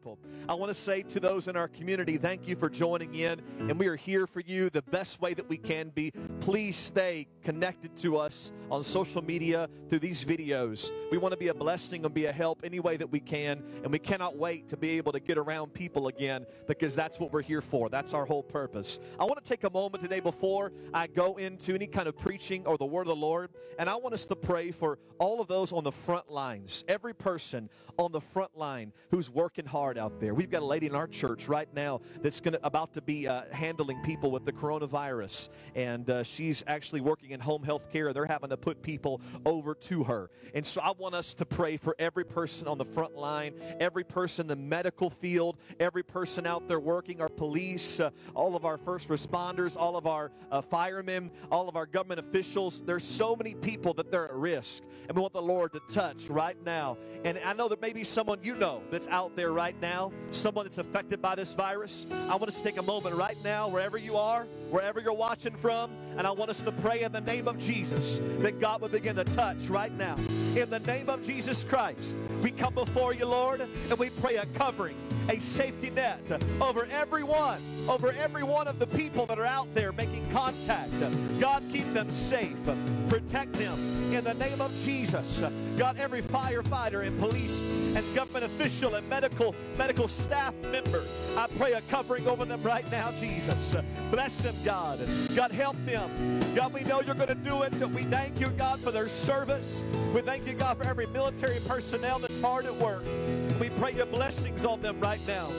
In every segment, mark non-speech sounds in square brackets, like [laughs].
people. I want to say to those in our community, thank you for joining in, and we are here for you the best way that we can be. Please stay connected to us on social media through these videos. We want to be a blessing and be a help any way that we can, and we cannot wait to be able to get around people again because that's what we're here for. That's our whole purpose. I want to take a moment today before I go into any kind of preaching or the word of the Lord, and I want us to pray for all of those on the front lines, every person on the front line who's working hard out there. We've got a lady in our church right now that's going to about to be uh, handling people with the coronavirus, and uh, she's actually working in home health care. They're having to put people over to her, and so I want us to pray for every person on the front line, every person in the medical field, every person out there working, our police, uh, all of our first responders, all of our uh, firemen, all of our government officials. There's so many people that they're at risk, and we want the Lord to touch right now. And I know that maybe someone you know that's out there right now, someone that's affected by this virus. I want us to take a moment right now, wherever you are, wherever you're watching from, and I want us to pray in the name of Jesus that God would begin to touch right now. In the name of Jesus Christ, we come before you, Lord, and we pray a covering, a safety net over everyone, over every one of the people that are out there making contact. God, keep them safe. Protect them in the name of Jesus. God, every firefighter and police and government official and medical medical staff member, I pray a covering over them right now, Jesus. Bless them, God. God, help them. God, we know you're going to do it. We thank you, God, for their service. We thank you, God, for every military personnel that's hard at work. We pray your blessings on them right now.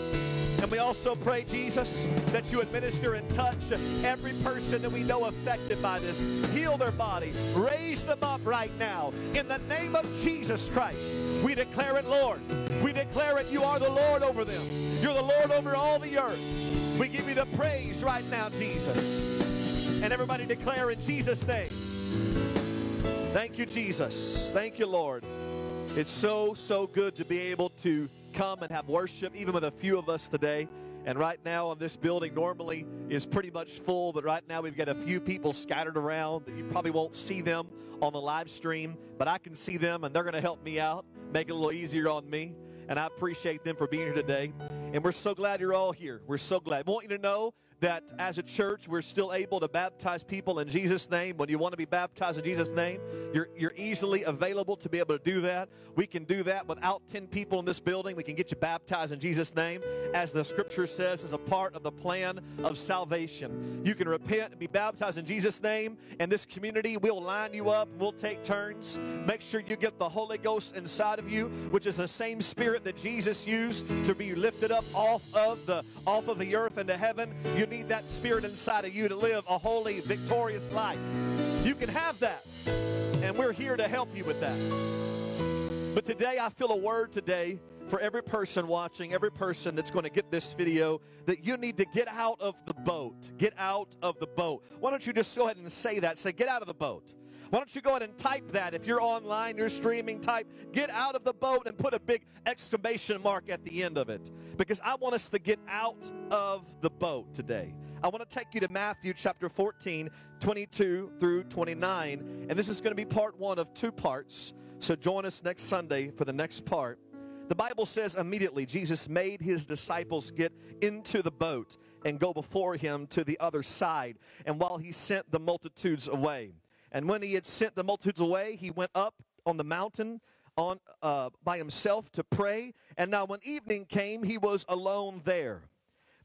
And we also pray, Jesus, that you administer and touch every person that we know affected by this. Heal their body. Raise them up right now. In the name of Jesus Christ, we declare it, Lord. We declare it, you are the Lord over them. You're the Lord over all the earth. We give you the praise right now, Jesus. And everybody declare in Jesus' name. Thank you, Jesus. Thank you, Lord. It's so, so good to be able to come and have worship, even with a few of us today. And right now, in this building normally is pretty much full, but right now we've got a few people scattered around that you probably won't see them on the live stream, but I can see them and they're going to help me out, make it a little easier on me. And I appreciate them for being here today. And we're so glad you're all here. We're so glad. I want you to know that as a church, we're still able to baptize people in Jesus' name. When you want to be baptized in Jesus' name, you're, you're easily available to be able to do that. We can do that without 10 people in this building. We can get you baptized in Jesus' name, as the scripture says, as a part of the plan of salvation. You can repent and be baptized in Jesus' name, and this community will line you up. We'll take turns. Make sure you get the Holy Ghost inside of you, which is the same spirit that Jesus used to be lifted up off of the off of the earth into heaven. You need that spirit inside of you to live a holy, victorious life. You can have that. And we're here to help you with that. But today, I feel a word today for every person watching, every person that's going to get this video, that you need to get out of the boat. Get out of the boat. Why don't you just go ahead and say that? Say, get out of the boat. Why don't you go ahead and type that? If you're online, you're streaming, type get out of the boat and put a big exclamation mark at the end of it. Because I want us to get out of the boat today. I want to take you to Matthew chapter 14, 22 through 29. And this is going to be part one of two parts. So join us next Sunday for the next part. The Bible says immediately Jesus made his disciples get into the boat and go before him to the other side. And while he sent the multitudes away, and when he had sent the multitudes away, he went up on the mountain on uh, by himself to pray. And now, when evening came, he was alone there.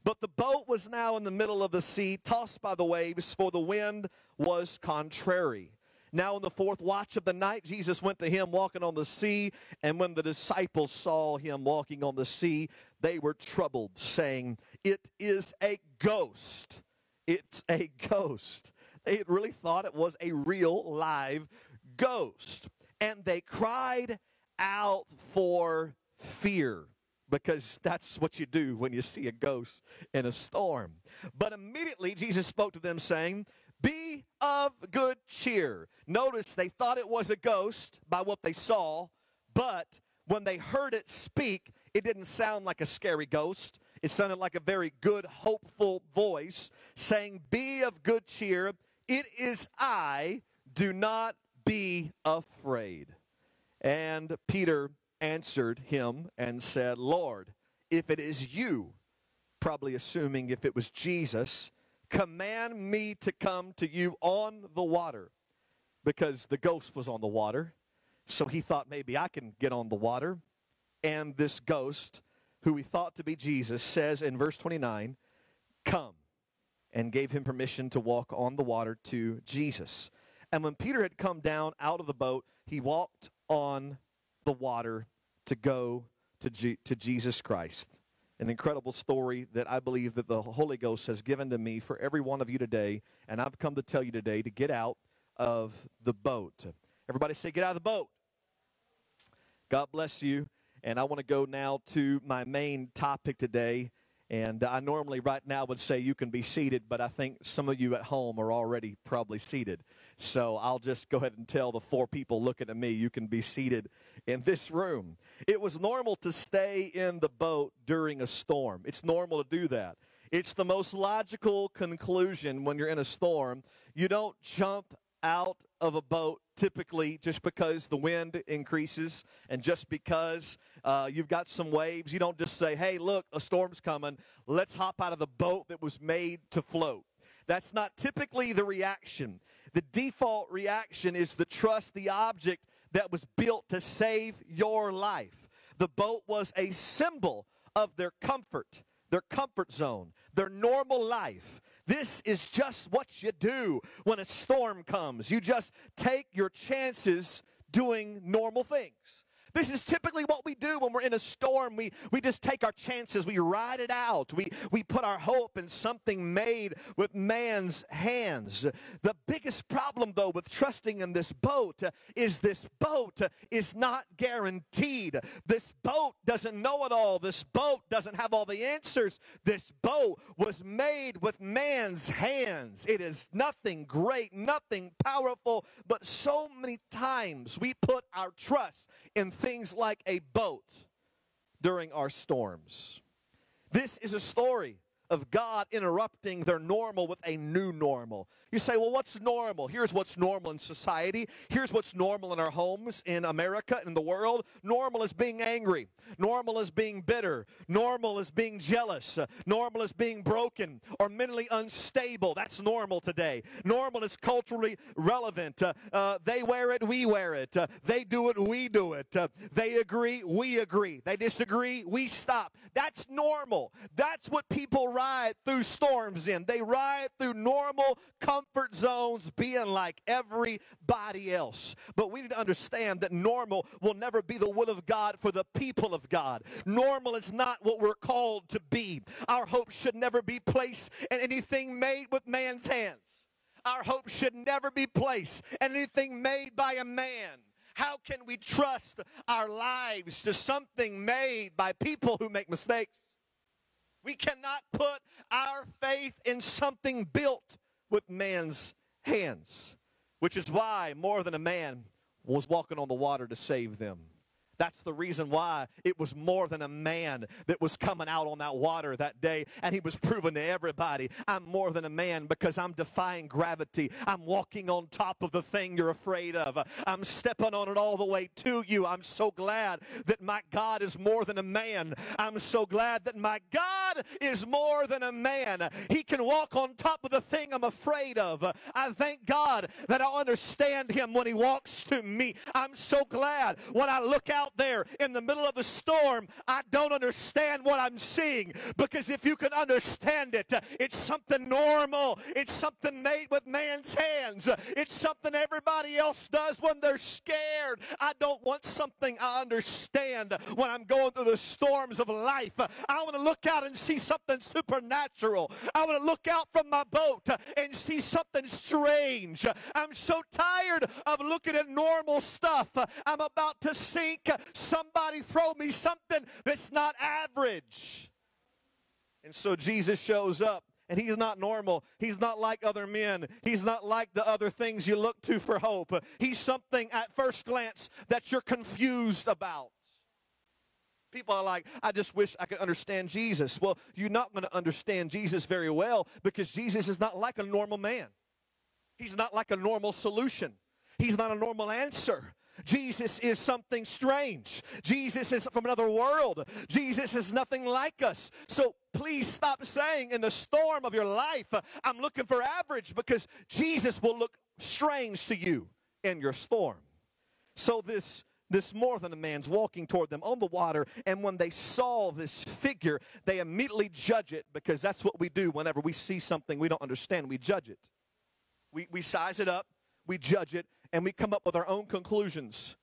But the boat was now in the middle of the sea, tossed by the waves, for the wind was contrary. Now, in the fourth watch of the night, Jesus went to him walking on the sea. And when the disciples saw him walking on the sea, they were troubled, saying, It is a ghost. It's a ghost. They really thought it was a real live ghost. And they cried out for fear because that's what you do when you see a ghost in a storm. But immediately Jesus spoke to them, saying, Be of good cheer. Notice they thought it was a ghost by what they saw, but when they heard it speak, it didn't sound like a scary ghost. It sounded like a very good, hopeful voice saying, Be of good cheer. It is I. Do not be afraid. And Peter answered him and said, Lord, if it is you, probably assuming if it was Jesus, command me to come to you on the water because the ghost was on the water. So he thought maybe I can get on the water. And this ghost, who he thought to be Jesus, says in verse 29, Come, and gave him permission to walk on the water to Jesus. And when Peter had come down out of the boat, he walked on the water to go to, G- to Jesus Christ. An incredible story that I believe that the Holy Ghost has given to me for every one of you today. And I've come to tell you today to get out of the boat. Everybody say, get out of the boat. God bless you. And I want to go now to my main topic today. And I normally, right now, would say you can be seated, but I think some of you at home are already probably seated. So I'll just go ahead and tell the four people looking at me you can be seated in this room. It was normal to stay in the boat during a storm, it's normal to do that. It's the most logical conclusion when you're in a storm. You don't jump out of a boat typically just because the wind increases and just because uh, you've got some waves. You don't just say, hey, look, a storm's coming. Let's hop out of the boat that was made to float. That's not typically the reaction. The default reaction is to trust the object that was built to save your life. The boat was a symbol of their comfort, their comfort zone, their normal life. This is just what you do when a storm comes. You just take your chances doing normal things. This is typically what we do when we're in a storm. We, we just take our chances. We ride it out. We, we put our hope in something made with man's hands. The biggest problem, though, with trusting in this boat is this boat is not guaranteed. This boat doesn't know it all. This boat doesn't have all the answers. This boat was made with man's hands. It is nothing great, nothing powerful, but so many times we put our trust in things like a boat during our storms. This is a story of God interrupting their normal with a new normal. You say, well, what's normal? Here's what's normal in society. Here's what's normal in our homes, in America, in the world. Normal is being angry. Normal is being bitter. Normal is being jealous. Normal is being broken or mentally unstable. That's normal today. Normal is culturally relevant. Uh, uh, they wear it, we wear it. Uh, they do it, we do it. Uh, they agree, we agree. They disagree, we stop. That's normal. That's what people ride through storms in. They ride through normal comfort zones being like everybody else. But we need to understand that normal will never be the will of God for the people of God. Normal is not what we're called to be. Our hope should never be placed in anything made with man's hands. Our hope should never be placed in anything made by a man. How can we trust our lives to something made by people who make mistakes? We cannot put our faith in something built with man's hands, which is why more than a man was walking on the water to save them. That's the reason why it was more than a man that was coming out on that water that day. And he was proving to everybody, I'm more than a man because I'm defying gravity. I'm walking on top of the thing you're afraid of. I'm stepping on it all the way to you. I'm so glad that my God is more than a man. I'm so glad that my God is more than a man. He can walk on top of the thing I'm afraid of. I thank God that I understand him when he walks to me. I'm so glad when I look out out there in the middle of the storm, I don't understand what I'm seeing. Because if you can understand it, it's something normal. It's something made with man's hands. It's something everybody else does when they're scared. I don't want something I understand when I'm going through the storms of life. I want to look out and see something supernatural. I want to look out from my boat and see something strange. I'm so tired of looking at normal stuff. I'm about to sink somebody throw me something that's not average. And so Jesus shows up. And he's not normal. He's not like other men. He's not like the other things you look to for hope. He's something at first glance that you're confused about. People are like, I just wish I could understand Jesus. Well, you're not going to understand Jesus very well because Jesus is not like a normal man. He's not like a normal solution. He's not a normal answer. Jesus is something strange. Jesus is from another world. Jesus is nothing like us. So please stop saying in the storm of your life, I'm looking for average because Jesus will look strange to you in your storm. So this this more than a man's walking toward them on the water and when they saw this figure they immediately judge it because that's what we do whenever we see something we don't understand we judge it we, we size it up we judge it and we come up with our own conclusions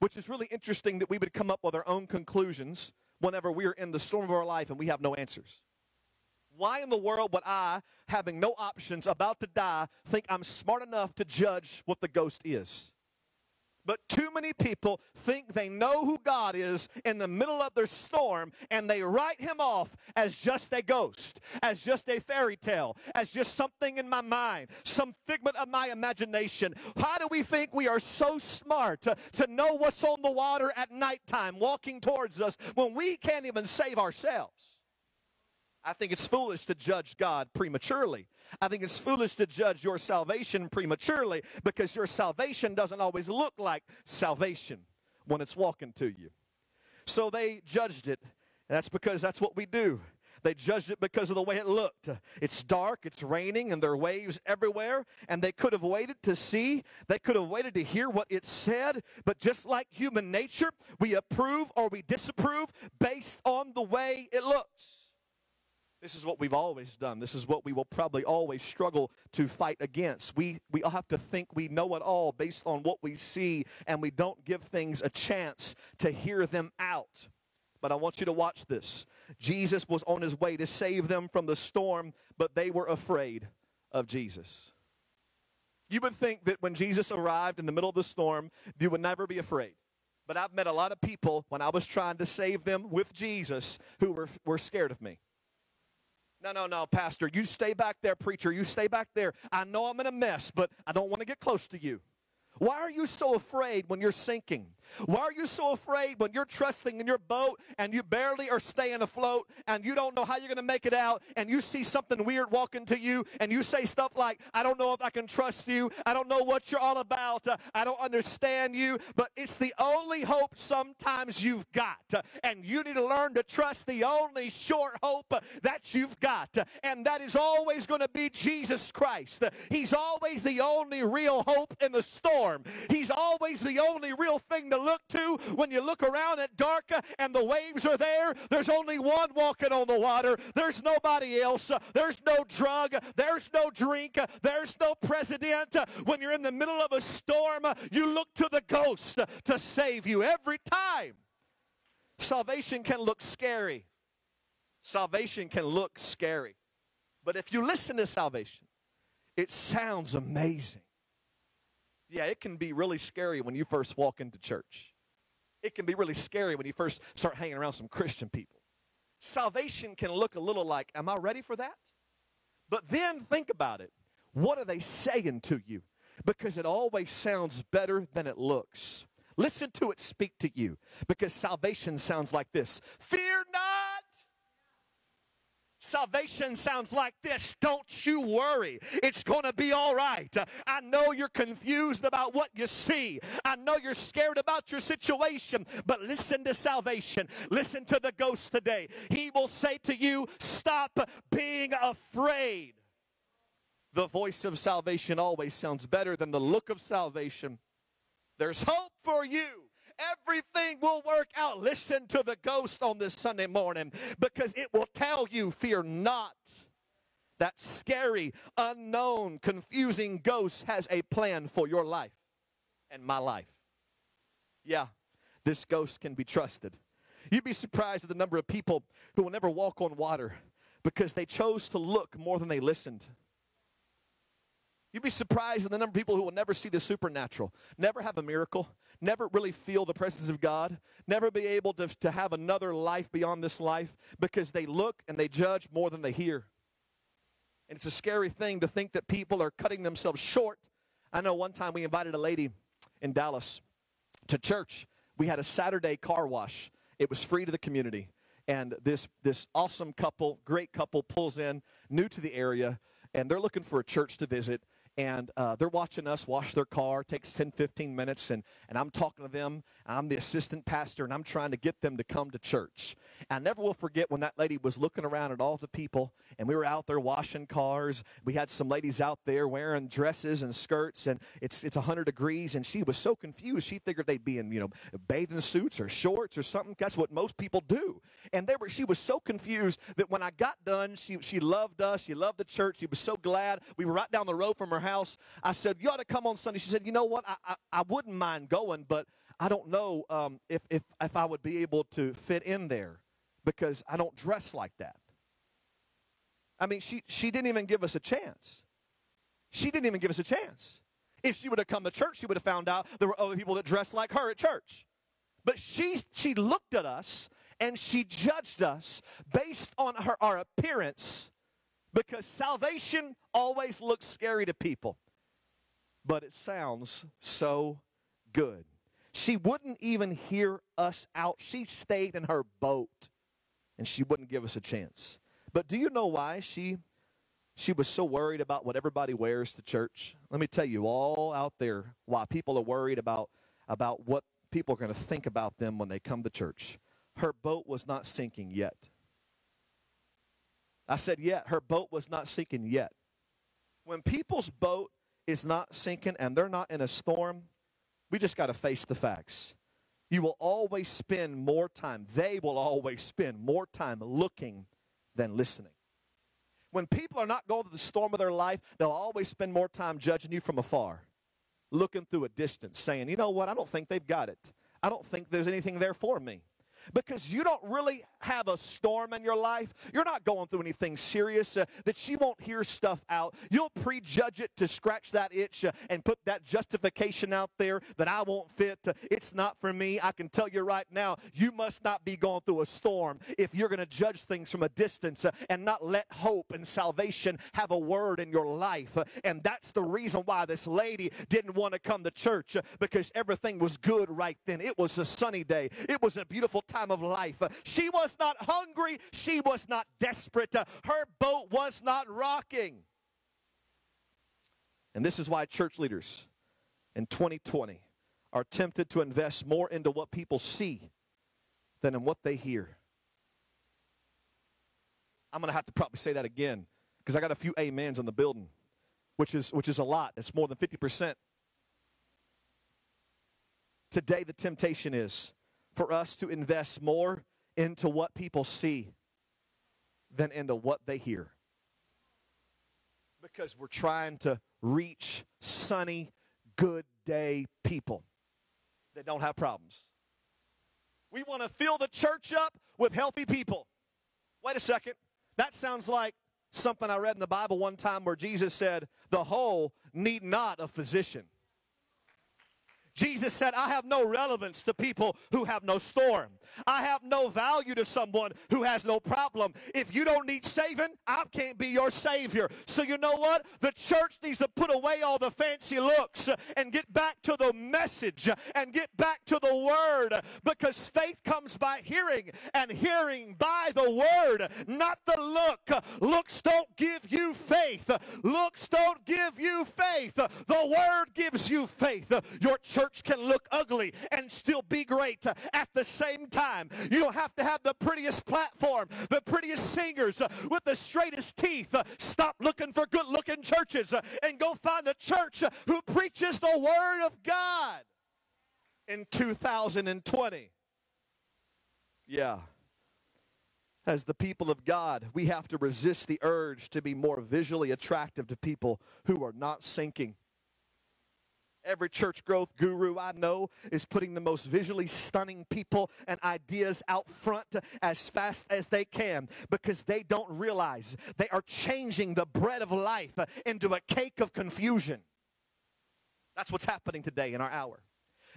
which is really interesting that we would come up with our own conclusions whenever we are in the storm of our life and we have no answers why in the world would I, having no options, about to die, think I'm smart enough to judge what the ghost is? But too many people think they know who God is in the middle of their storm and they write him off as just a ghost, as just a fairy tale, as just something in my mind, some figment of my imagination. How do we think we are so smart to, to know what's on the water at nighttime walking towards us when we can't even save ourselves? I think it's foolish to judge God prematurely. I think it's foolish to judge your salvation prematurely because your salvation doesn't always look like salvation when it's walking to you. So they judged it. And that's because that's what we do. They judged it because of the way it looked. It's dark, it's raining, and there are waves everywhere. And they could have waited to see, they could have waited to hear what it said. But just like human nature, we approve or we disapprove based on the way it looks. This is what we've always done. This is what we will probably always struggle to fight against. We, we all have to think we know it all based on what we see, and we don't give things a chance to hear them out. But I want you to watch this. Jesus was on his way to save them from the storm, but they were afraid of Jesus. You would think that when Jesus arrived in the middle of the storm, you would never be afraid. But I've met a lot of people when I was trying to save them with Jesus who were, were scared of me. No, no, no, Pastor. You stay back there, preacher. You stay back there. I know I'm in a mess, but I don't want to get close to you. Why are you so afraid when you're sinking? Why are you so afraid when you're trusting in your boat and you barely are staying afloat and you don't know how you're going to make it out and you see something weird walking to you and you say stuff like, I don't know if I can trust you. I don't know what you're all about. I don't understand you. But it's the only hope sometimes you've got. And you need to learn to trust the only short hope that you've got. And that is always going to be Jesus Christ. He's always the only real hope in the storm. He's always the only real thing to look to when you look around at dark uh, and the waves are there. There's only one walking on the water. There's nobody else. Uh, there's no drug. There's no drink. Uh, there's no president. When you're in the middle of a storm, you look to the ghost to save you every time. Salvation can look scary. Salvation can look scary. But if you listen to salvation, it sounds amazing. Yeah, it can be really scary when you first walk into church. It can be really scary when you first start hanging around some Christian people. Salvation can look a little like, Am I ready for that? But then think about it. What are they saying to you? Because it always sounds better than it looks. Listen to it speak to you because salvation sounds like this Fear not. Salvation sounds like this. Don't you worry. It's going to be all right. I know you're confused about what you see. I know you're scared about your situation, but listen to salvation. Listen to the ghost today. He will say to you, Stop being afraid. The voice of salvation always sounds better than the look of salvation. There's hope for you. Everything will work out. Listen to the ghost on this Sunday morning because it will tell you, fear not. That scary, unknown, confusing ghost has a plan for your life and my life. Yeah, this ghost can be trusted. You'd be surprised at the number of people who will never walk on water because they chose to look more than they listened. You'd be surprised at the number of people who will never see the supernatural, never have a miracle, never really feel the presence of God, never be able to, to have another life beyond this life because they look and they judge more than they hear. And it's a scary thing to think that people are cutting themselves short. I know one time we invited a lady in Dallas to church. We had a Saturday car wash. It was free to the community. And this, this awesome couple, great couple, pulls in, new to the area, and they're looking for a church to visit and uh, they're watching us wash their car. It takes 10, 15 minutes, and, and I'm talking to them. I'm the assistant pastor, and I'm trying to get them to come to church. I never will forget when that lady was looking around at all the people, and we were out there washing cars. We had some ladies out there wearing dresses and skirts, and it's it's 100 degrees, and she was so confused. She figured they'd be in you know bathing suits or shorts or something. That's what most people do. And they were she was so confused that when I got done, she she loved us. She loved the church. She was so glad. We were right down the road from her house. I said, You ought to come on Sunday. She said, You know what? I, I, I wouldn't mind going, but I don't know um, if, if, if I would be able to fit in there because I don't dress like that. I mean, she, she didn't even give us a chance. She didn't even give us a chance. If she would have come to church, she would have found out there were other people that dressed like her at church. But she, she looked at us and she judged us based on her, our appearance because salvation always looks scary to people, but it sounds so good. She wouldn't even hear us out. She stayed in her boat and she wouldn't give us a chance. But do you know why she she was so worried about what everybody wears to church? Let me tell you all out there why people are worried about about what people are going to think about them when they come to church. Her boat was not sinking yet. I said, yet. Her boat was not sinking yet. When people's boat is not sinking and they're not in a storm, we just got to face the facts. You will always spend more time, they will always spend more time looking than listening. When people are not going through the storm of their life, they'll always spend more time judging you from afar, looking through a distance, saying, you know what, I don't think they've got it. I don't think there's anything there for me because you don't really have a storm in your life. You're not going through anything serious uh, that she won't hear stuff out. You'll prejudge it to scratch that itch uh, and put that justification out there that I won't fit. Uh, it's not for me. I can tell you right now, you must not be going through a storm if you're going to judge things from a distance uh, and not let hope and salvation have a word in your life. Uh, and that's the reason why this lady didn't want to come to church uh, because everything was good right then. It was a sunny day. It was a beautiful time time of life. She was not hungry. She was not desperate. Her boat was not rocking. And this is why church leaders in 2020 are tempted to invest more into what people see than in what they hear. I'm going to have to probably say that again because I got a few amens in the building, which is, which is a lot. It's more than 50%. Today, the temptation is for us to invest more into what people see than into what they hear. Because we're trying to reach sunny, good day people that don't have problems. We want to fill the church up with healthy people. Wait a second. That sounds like something I read in the Bible one time where Jesus said, The whole need not a physician. Jesus said, I have no relevance to people who have no storm. I have no value to someone who has no problem. If you don't need saving, I can't be your savior. So you know what? The church needs to put away all the fancy looks and get back to the message and get back to the word because faith comes by hearing and hearing by the word, not the look. Looks don't give you faith. Looks don't give you faith. The word gives you faith. Your church church can look ugly and still be great at the same time. You don't have to have the prettiest platform, the prettiest singers uh, with the straightest teeth. Uh, stop looking for good looking churches uh, and go find a church who preaches the Word of God in 2020. Yeah. As the people of God, we have to resist the urge to be more visually attractive to people who are not sinking Every church growth guru I know is putting the most visually stunning people and ideas out front as fast as they can because they don't realize they are changing the bread of life into a cake of confusion. That's what's happening today in our hour.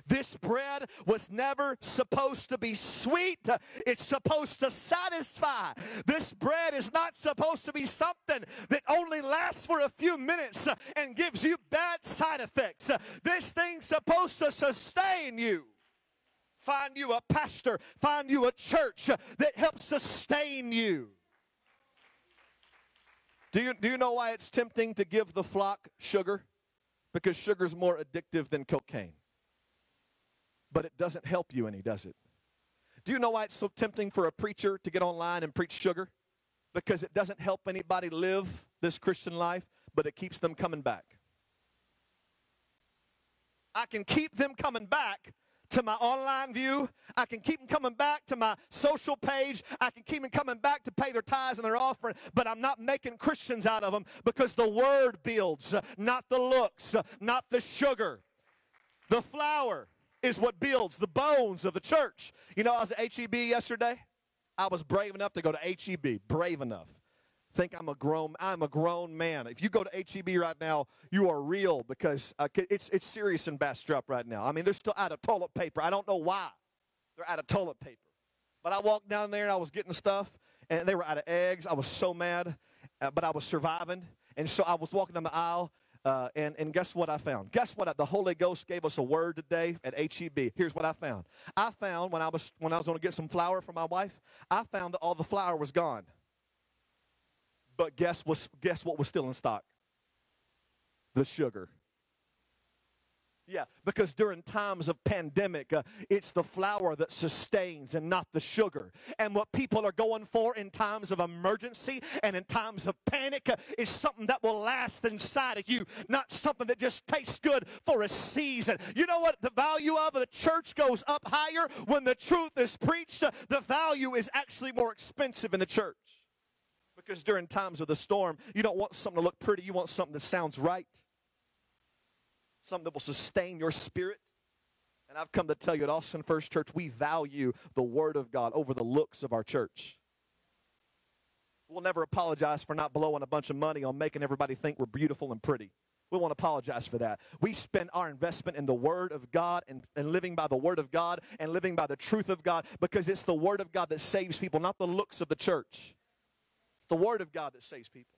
This bread was never supposed to be sweet. It's supposed to satisfy. This bread is not supposed to be something that only lasts for a few minutes and gives you bad side effects. This thing's supposed to sustain you. Find you a pastor, find you a church that helps sustain you. Do you, do you know why it's tempting to give the flock sugar? because sugar's more addictive than cocaine. But it doesn't help you any, does it? Do you know why it's so tempting for a preacher to get online and preach sugar? Because it doesn't help anybody live this Christian life, but it keeps them coming back. I can keep them coming back to my online view. I can keep them coming back to my social page. I can keep them coming back to pay their tithes and their offering, but I'm not making Christians out of them because the word builds, not the looks, not the sugar. The flour is what builds the bones of the church. You know, I was at HEB yesterday. I was brave enough to go to HEB, brave enough think I'm a grown I'm a grown man. If you go to HEB right now, you are real because uh, it's it's serious in Bastrop right now. I mean, they're still out of toilet paper. I don't know why they're out of toilet paper. But I walked down there and I was getting stuff, and they were out of eggs. I was so mad, uh, but I was surviving, and so I was walking down the aisle. Uh, and, and guess what I found? Guess what? The Holy Ghost gave us a word today at HEB. Here's what I found. I found when I was when I was going to get some flour for my wife, I found that all the flour was gone. But guess what, guess what was still in stock? The sugar. Yeah, because during times of pandemic, uh, it's the flour that sustains and not the sugar. And what people are going for in times of emergency and in times of panic uh, is something that will last inside of you, not something that just tastes good for a season. You know what the value of the church goes up higher when the truth is preached. Uh, the value is actually more expensive in the church. Because during times of the storm, you don't want something to look pretty, you want something that sounds right, something that will sustain your spirit. And I've come to tell you at Austin First Church, we value the Word of God over the looks of our church. We'll never apologize for not blowing a bunch of money on making everybody think we're beautiful and pretty. We won't apologize for that. We spend our investment in the Word of God and, and living by the Word of God and living by the truth of God because it's the Word of God that saves people, not the looks of the church It's the Word of God that saves people.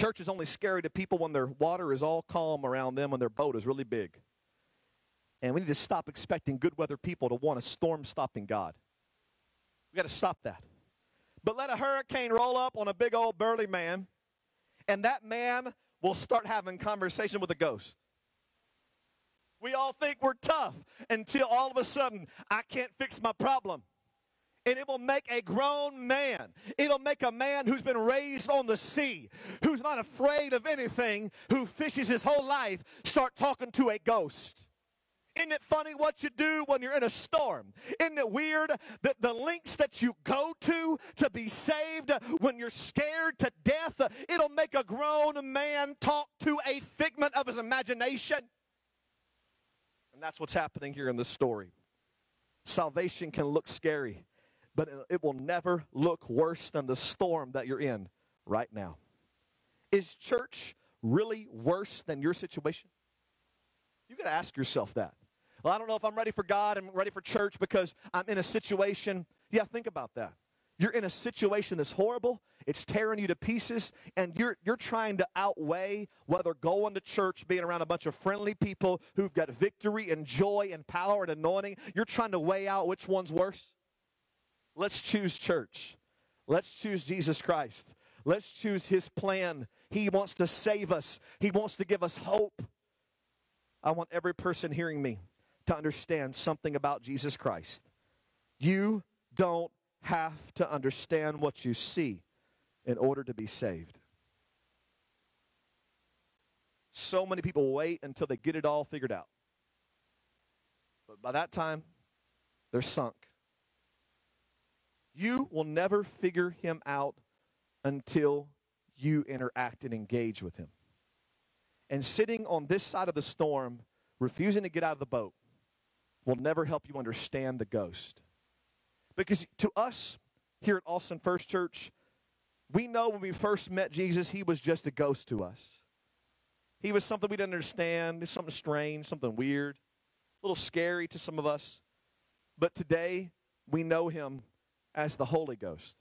Church is only scary to people when their water is all calm around them and their boat is really big. And we need to stop expecting good weather people to want a storm stopping God. We got to stop that. But let a hurricane roll up on a big old burly man, and that man will start having conversation with a ghost. We all think we're tough until all of a sudden I can't fix my problem and it will make a grown man. It'll make a man who's been raised on the sea, who's not afraid of anything, who fishes his whole life, start talking to a ghost. Isn't it funny what you do when you're in a storm? Isn't it weird that the links that you go to to be saved when you're scared to death, it'll make a grown man talk to a figment of his imagination? And that's what's happening here in this story. Salvation can look scary but it will never look worse than the storm that you're in right now. Is church really worse than your situation? You got to ask yourself that. Well, I don't know if I'm ready for God and ready for church because I'm in a situation. Yeah, think about that. You're in a situation that's horrible, it's tearing you to pieces, and you're, you're trying to outweigh whether going to church, being around a bunch of friendly people who've got victory and joy and power and anointing, you're trying to weigh out which one's worse. Let's choose church. Let's choose Jesus Christ. Let's choose his plan. He wants to save us, he wants to give us hope. I want every person hearing me to understand something about Jesus Christ. You don't have to understand what you see in order to be saved. So many people wait until they get it all figured out. But by that time, they're sunk. You will never figure him out until you interact and engage with him. And sitting on this side of the storm, refusing to get out of the boat, will never help you understand the ghost. Because to us here at Austin First Church, we know when we first met Jesus, he was just a ghost to us. He was something we didn't understand, something strange, something weird, a little scary to some of us. But today, we know him as the Holy Ghost.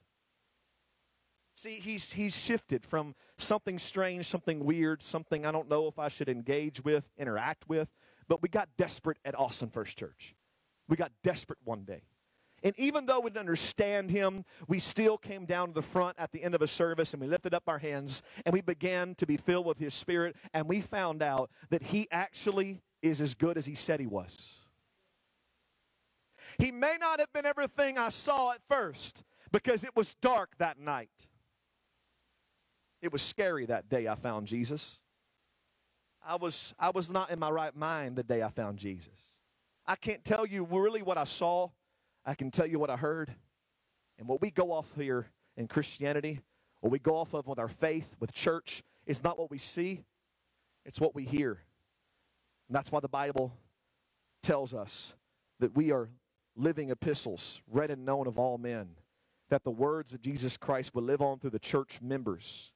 See, he's, he's shifted from something strange, something weird, something I don't know if I should engage with, interact with, but we got desperate at Austin First Church. We got desperate one day. And even though we didn't understand him, we still came down to the front at the end of a service and we lifted up our hands and we began to be filled with his spirit. And we found out that he actually is as good as he said he was. He may not have been everything I saw at first because it was dark that night. It was scary that day I found Jesus. I was, I was not in my right mind the day I found Jesus. I can't tell you really what I saw I can tell you what I heard. And what we go off here in Christianity, what we go off of with our faith, with church, is not what we see, it's what we hear. And that's why the Bible tells us that we are living epistles, read and known of all men, that the words of Jesus Christ will live on through the church members,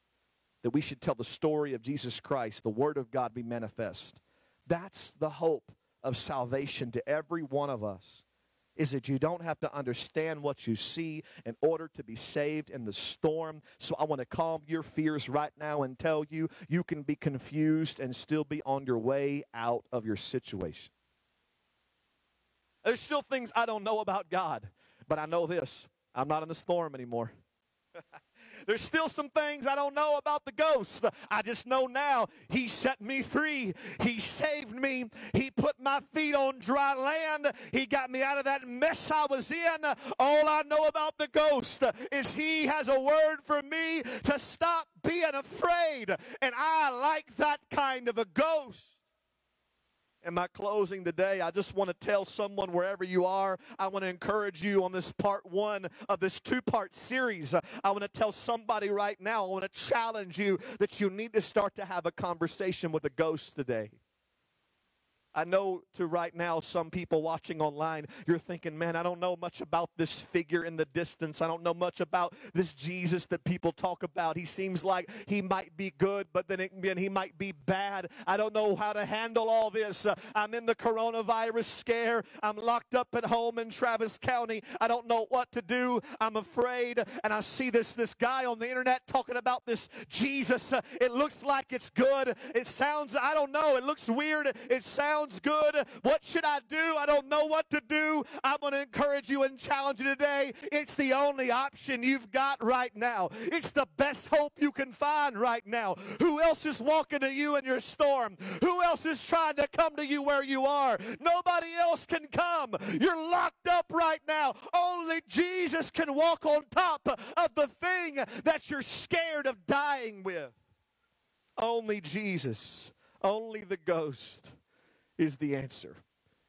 that we should tell the story of Jesus Christ, the Word of God be manifest. That's the hope of salvation to every one of us is that you don't have to understand what you see in order to be saved in the storm. So I want to calm your fears right now and tell you you can be confused and still be on your way out of your situation. There's still things I don't know about God, but I know this I'm not in the storm anymore. [laughs] There's still some things I don't know about the ghost. I just know now he set me free. He saved me. He put my feet on dry land. He got me out of that mess I was in. All I know about the ghost is he has a word for me to stop being afraid. And I like that kind of a ghost. In my closing today, I just want to tell someone wherever you are, I want to encourage you on this part one of this two part series. I want to tell somebody right now, I want to challenge you that you need to start to have a conversation with a ghost today. I know to right now, some people watching online, you're thinking, man, I don't know much about this figure in the distance. I don't know much about this Jesus that people talk about. He seems like he might be good, but then he might be bad. I don't know how to handle all this. Uh, I'm in the coronavirus scare. I'm locked up at home in Travis County. I don't know what to do. I'm afraid. And I see this, this guy on the internet talking about this Jesus. Uh, it looks like it's good. It sounds, I don't know, it looks weird. It sounds sounds good. What should I do? I don't know what to do. I'm going to encourage you and challenge you today. It's the only option you've got right now. It's the best hope you can find right now. Who else is walking to you in your storm? Who else is trying to come to you where you are? Nobody else can come. You're locked up right now. Only Jesus can walk on top of the thing that you're scared of dying with. Only Jesus. Only the ghost is the answer.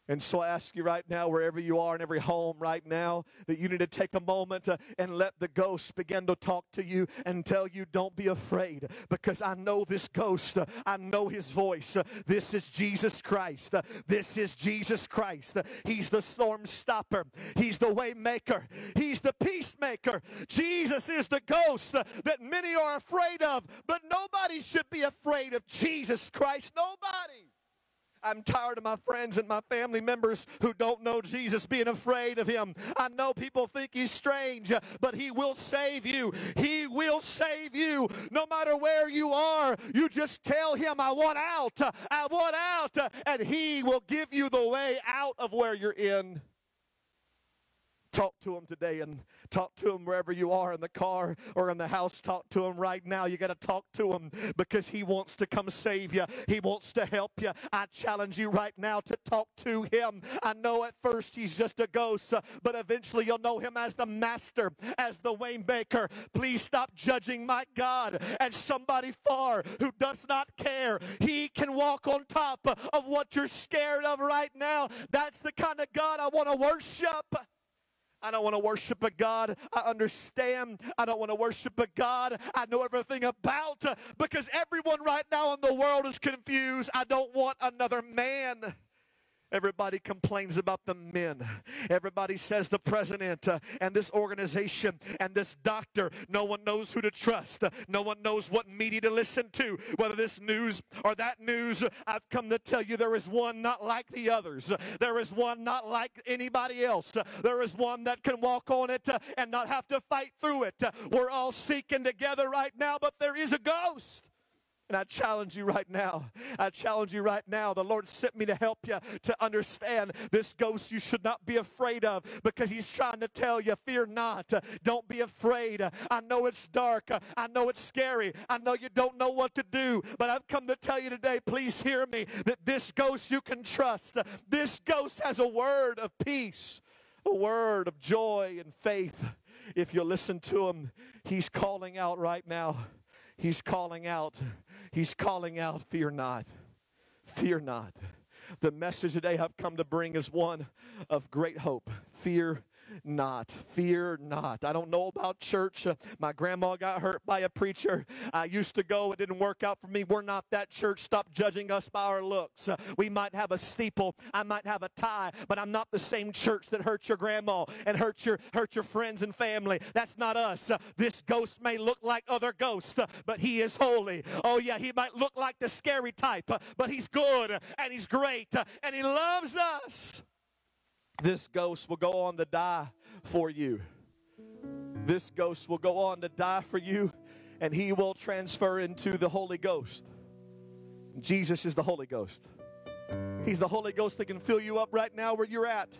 And so I ask you right now, wherever you are in every home right now, that you need to take a moment uh, and let the ghost begin to talk to you and tell you, don't be afraid, because I know this ghost. Uh, I know his voice. Uh, this is Jesus Christ. Uh, this is Jesus Christ. Uh, he's the storm stopper. He's the way maker. He's the peacemaker. Jesus is the ghost uh, that many are afraid of, but nobody should be afraid of Jesus Christ. Nobody. I'm tired of my friends and my family members who don't know Jesus being afraid of him. I know people think he's strange, but he will save you. He will save you no matter where you are. You just tell him, I want out. I want out. And he will give you the way out of where you're in. Talk to him today and talk to him wherever you are in the car or in the house. Talk to him right now. You got to talk to him because he wants to come save you. He wants to help you. I challenge you right now to talk to him. I know at first he's just a ghost, uh, but eventually you'll know him as the master, as the waymaker. Please stop judging my God as somebody far who does not care. He can walk on top of what you're scared of right now. That's the kind of God I want to worship. I don't want to worship a God I understand. I don't want to worship a God I know everything about because everyone right now in the world is confused. I don't want another man. Everybody complains about the men. Everybody says the president uh, and this organization and this doctor. No one knows who to trust. no one knows what media to listen to, whether this news or that news. I've come to tell you there is one not like the others. There is one not like anybody else. There is one that can walk on it uh, and not have to fight through it. We're all seeking together right now, but there is a ghost. And I challenge you right now. I challenge you right now. The Lord sent me to help you to understand this ghost you should not be afraid of because He's trying to tell you, fear not. Don't be afraid. I know it's dark. I know it's scary. I know you don't know what to do. But I've come to tell you today, please hear me, that this ghost you can trust. This ghost has a word of peace, a word of joy and faith. If you listen to Him, He's calling out right now. He's calling out. He's calling out, fear not. Fear not. The message today I've come to bring is one of great hope. Fear not. Fear not. I don't know about church. Uh, my grandma got hurt by a preacher. I used to go. It didn't work out for me. We're not that church. Stop judging us by our looks. Uh, we might have a steeple. I might have a tie, but I'm not the same church that hurt your grandma and hurt your hurt your friends and family. That's not us. Uh, this ghost may look like other ghosts, but he is holy. Oh yeah, he might look like the scary type, but he's good and he's great and he loves us. This ghost will go on to die for you. This ghost will go on to die for you, and he will transfer into the Holy Ghost. Jesus is the Holy Ghost. He's the Holy Ghost that can fill you up right now where you're at.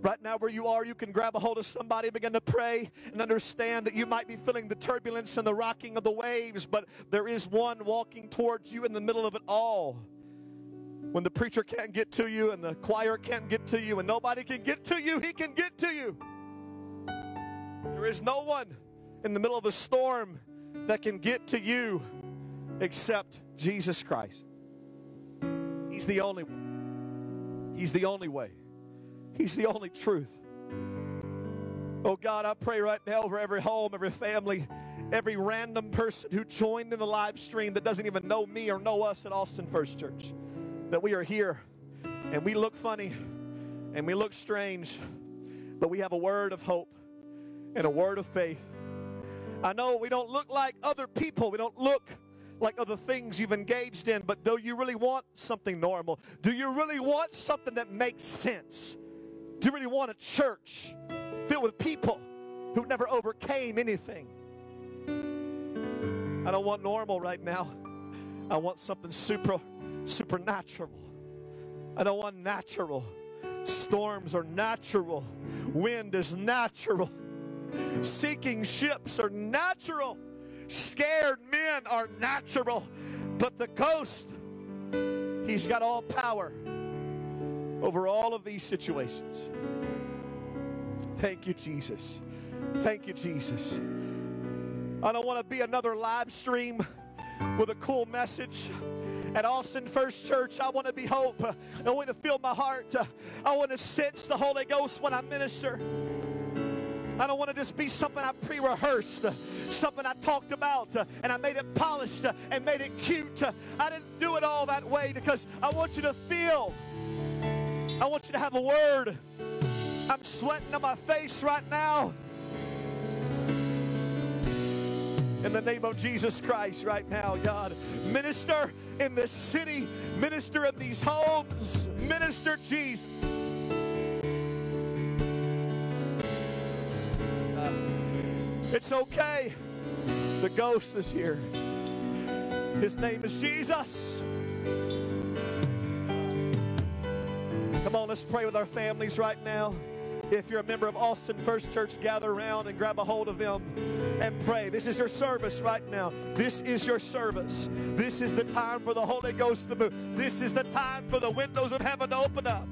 Right now, where you are, you can grab a hold of somebody, begin to pray, and understand that you might be feeling the turbulence and the rocking of the waves, but there is one walking towards you in the middle of it all when the preacher can't get to you and the choir can't get to you and nobody can get to you, he can get to you. There is no one in the middle of a storm that can get to you except Jesus Christ. He's the only one. He's the only way. He's the only truth. Oh God, I pray right now for every home, every family, every random person who joined in the live stream that doesn't even know me or know us at Austin First Church that we are here and we look funny and we look strange, but we have a word of hope and a word of faith. I know we don't look like other people, we don't look like other things you've engaged in, but do you really want something normal? Do you really want something that makes sense? Do you really want a church filled with people who never overcame anything? I don't want normal right now. I want something super supernatural. I don't want natural. Storms are natural. Wind is natural. Sinking ships are natural. Scared men are natural. But the ghost, he's got all power over all of these situations. Thank you, Jesus. Thank you, Jesus. I don't want to be another live stream with a cool message at Austin First Church, I want to be hope. I want to feel my heart. I want to sense the Holy Ghost when I minister. I don't want to just be something I pre rehearsed, something I talked about, and I made it polished and made it cute. I didn't do it all that way because I want you to feel. I want you to have a word. I'm sweating on my face right now. In the name of Jesus Christ right now, God. Minister in this city, minister in these homes, minister Jesus. Uh, it's okay. The ghost is here. His name is Jesus. Come on, let's pray with our families right now. If you're a member of Austin First Church, gather around and grab a hold of them and pray. This is your service right now. This is your service. This is the time for the Holy Ghost to move. This is the time for the windows of heaven to open up.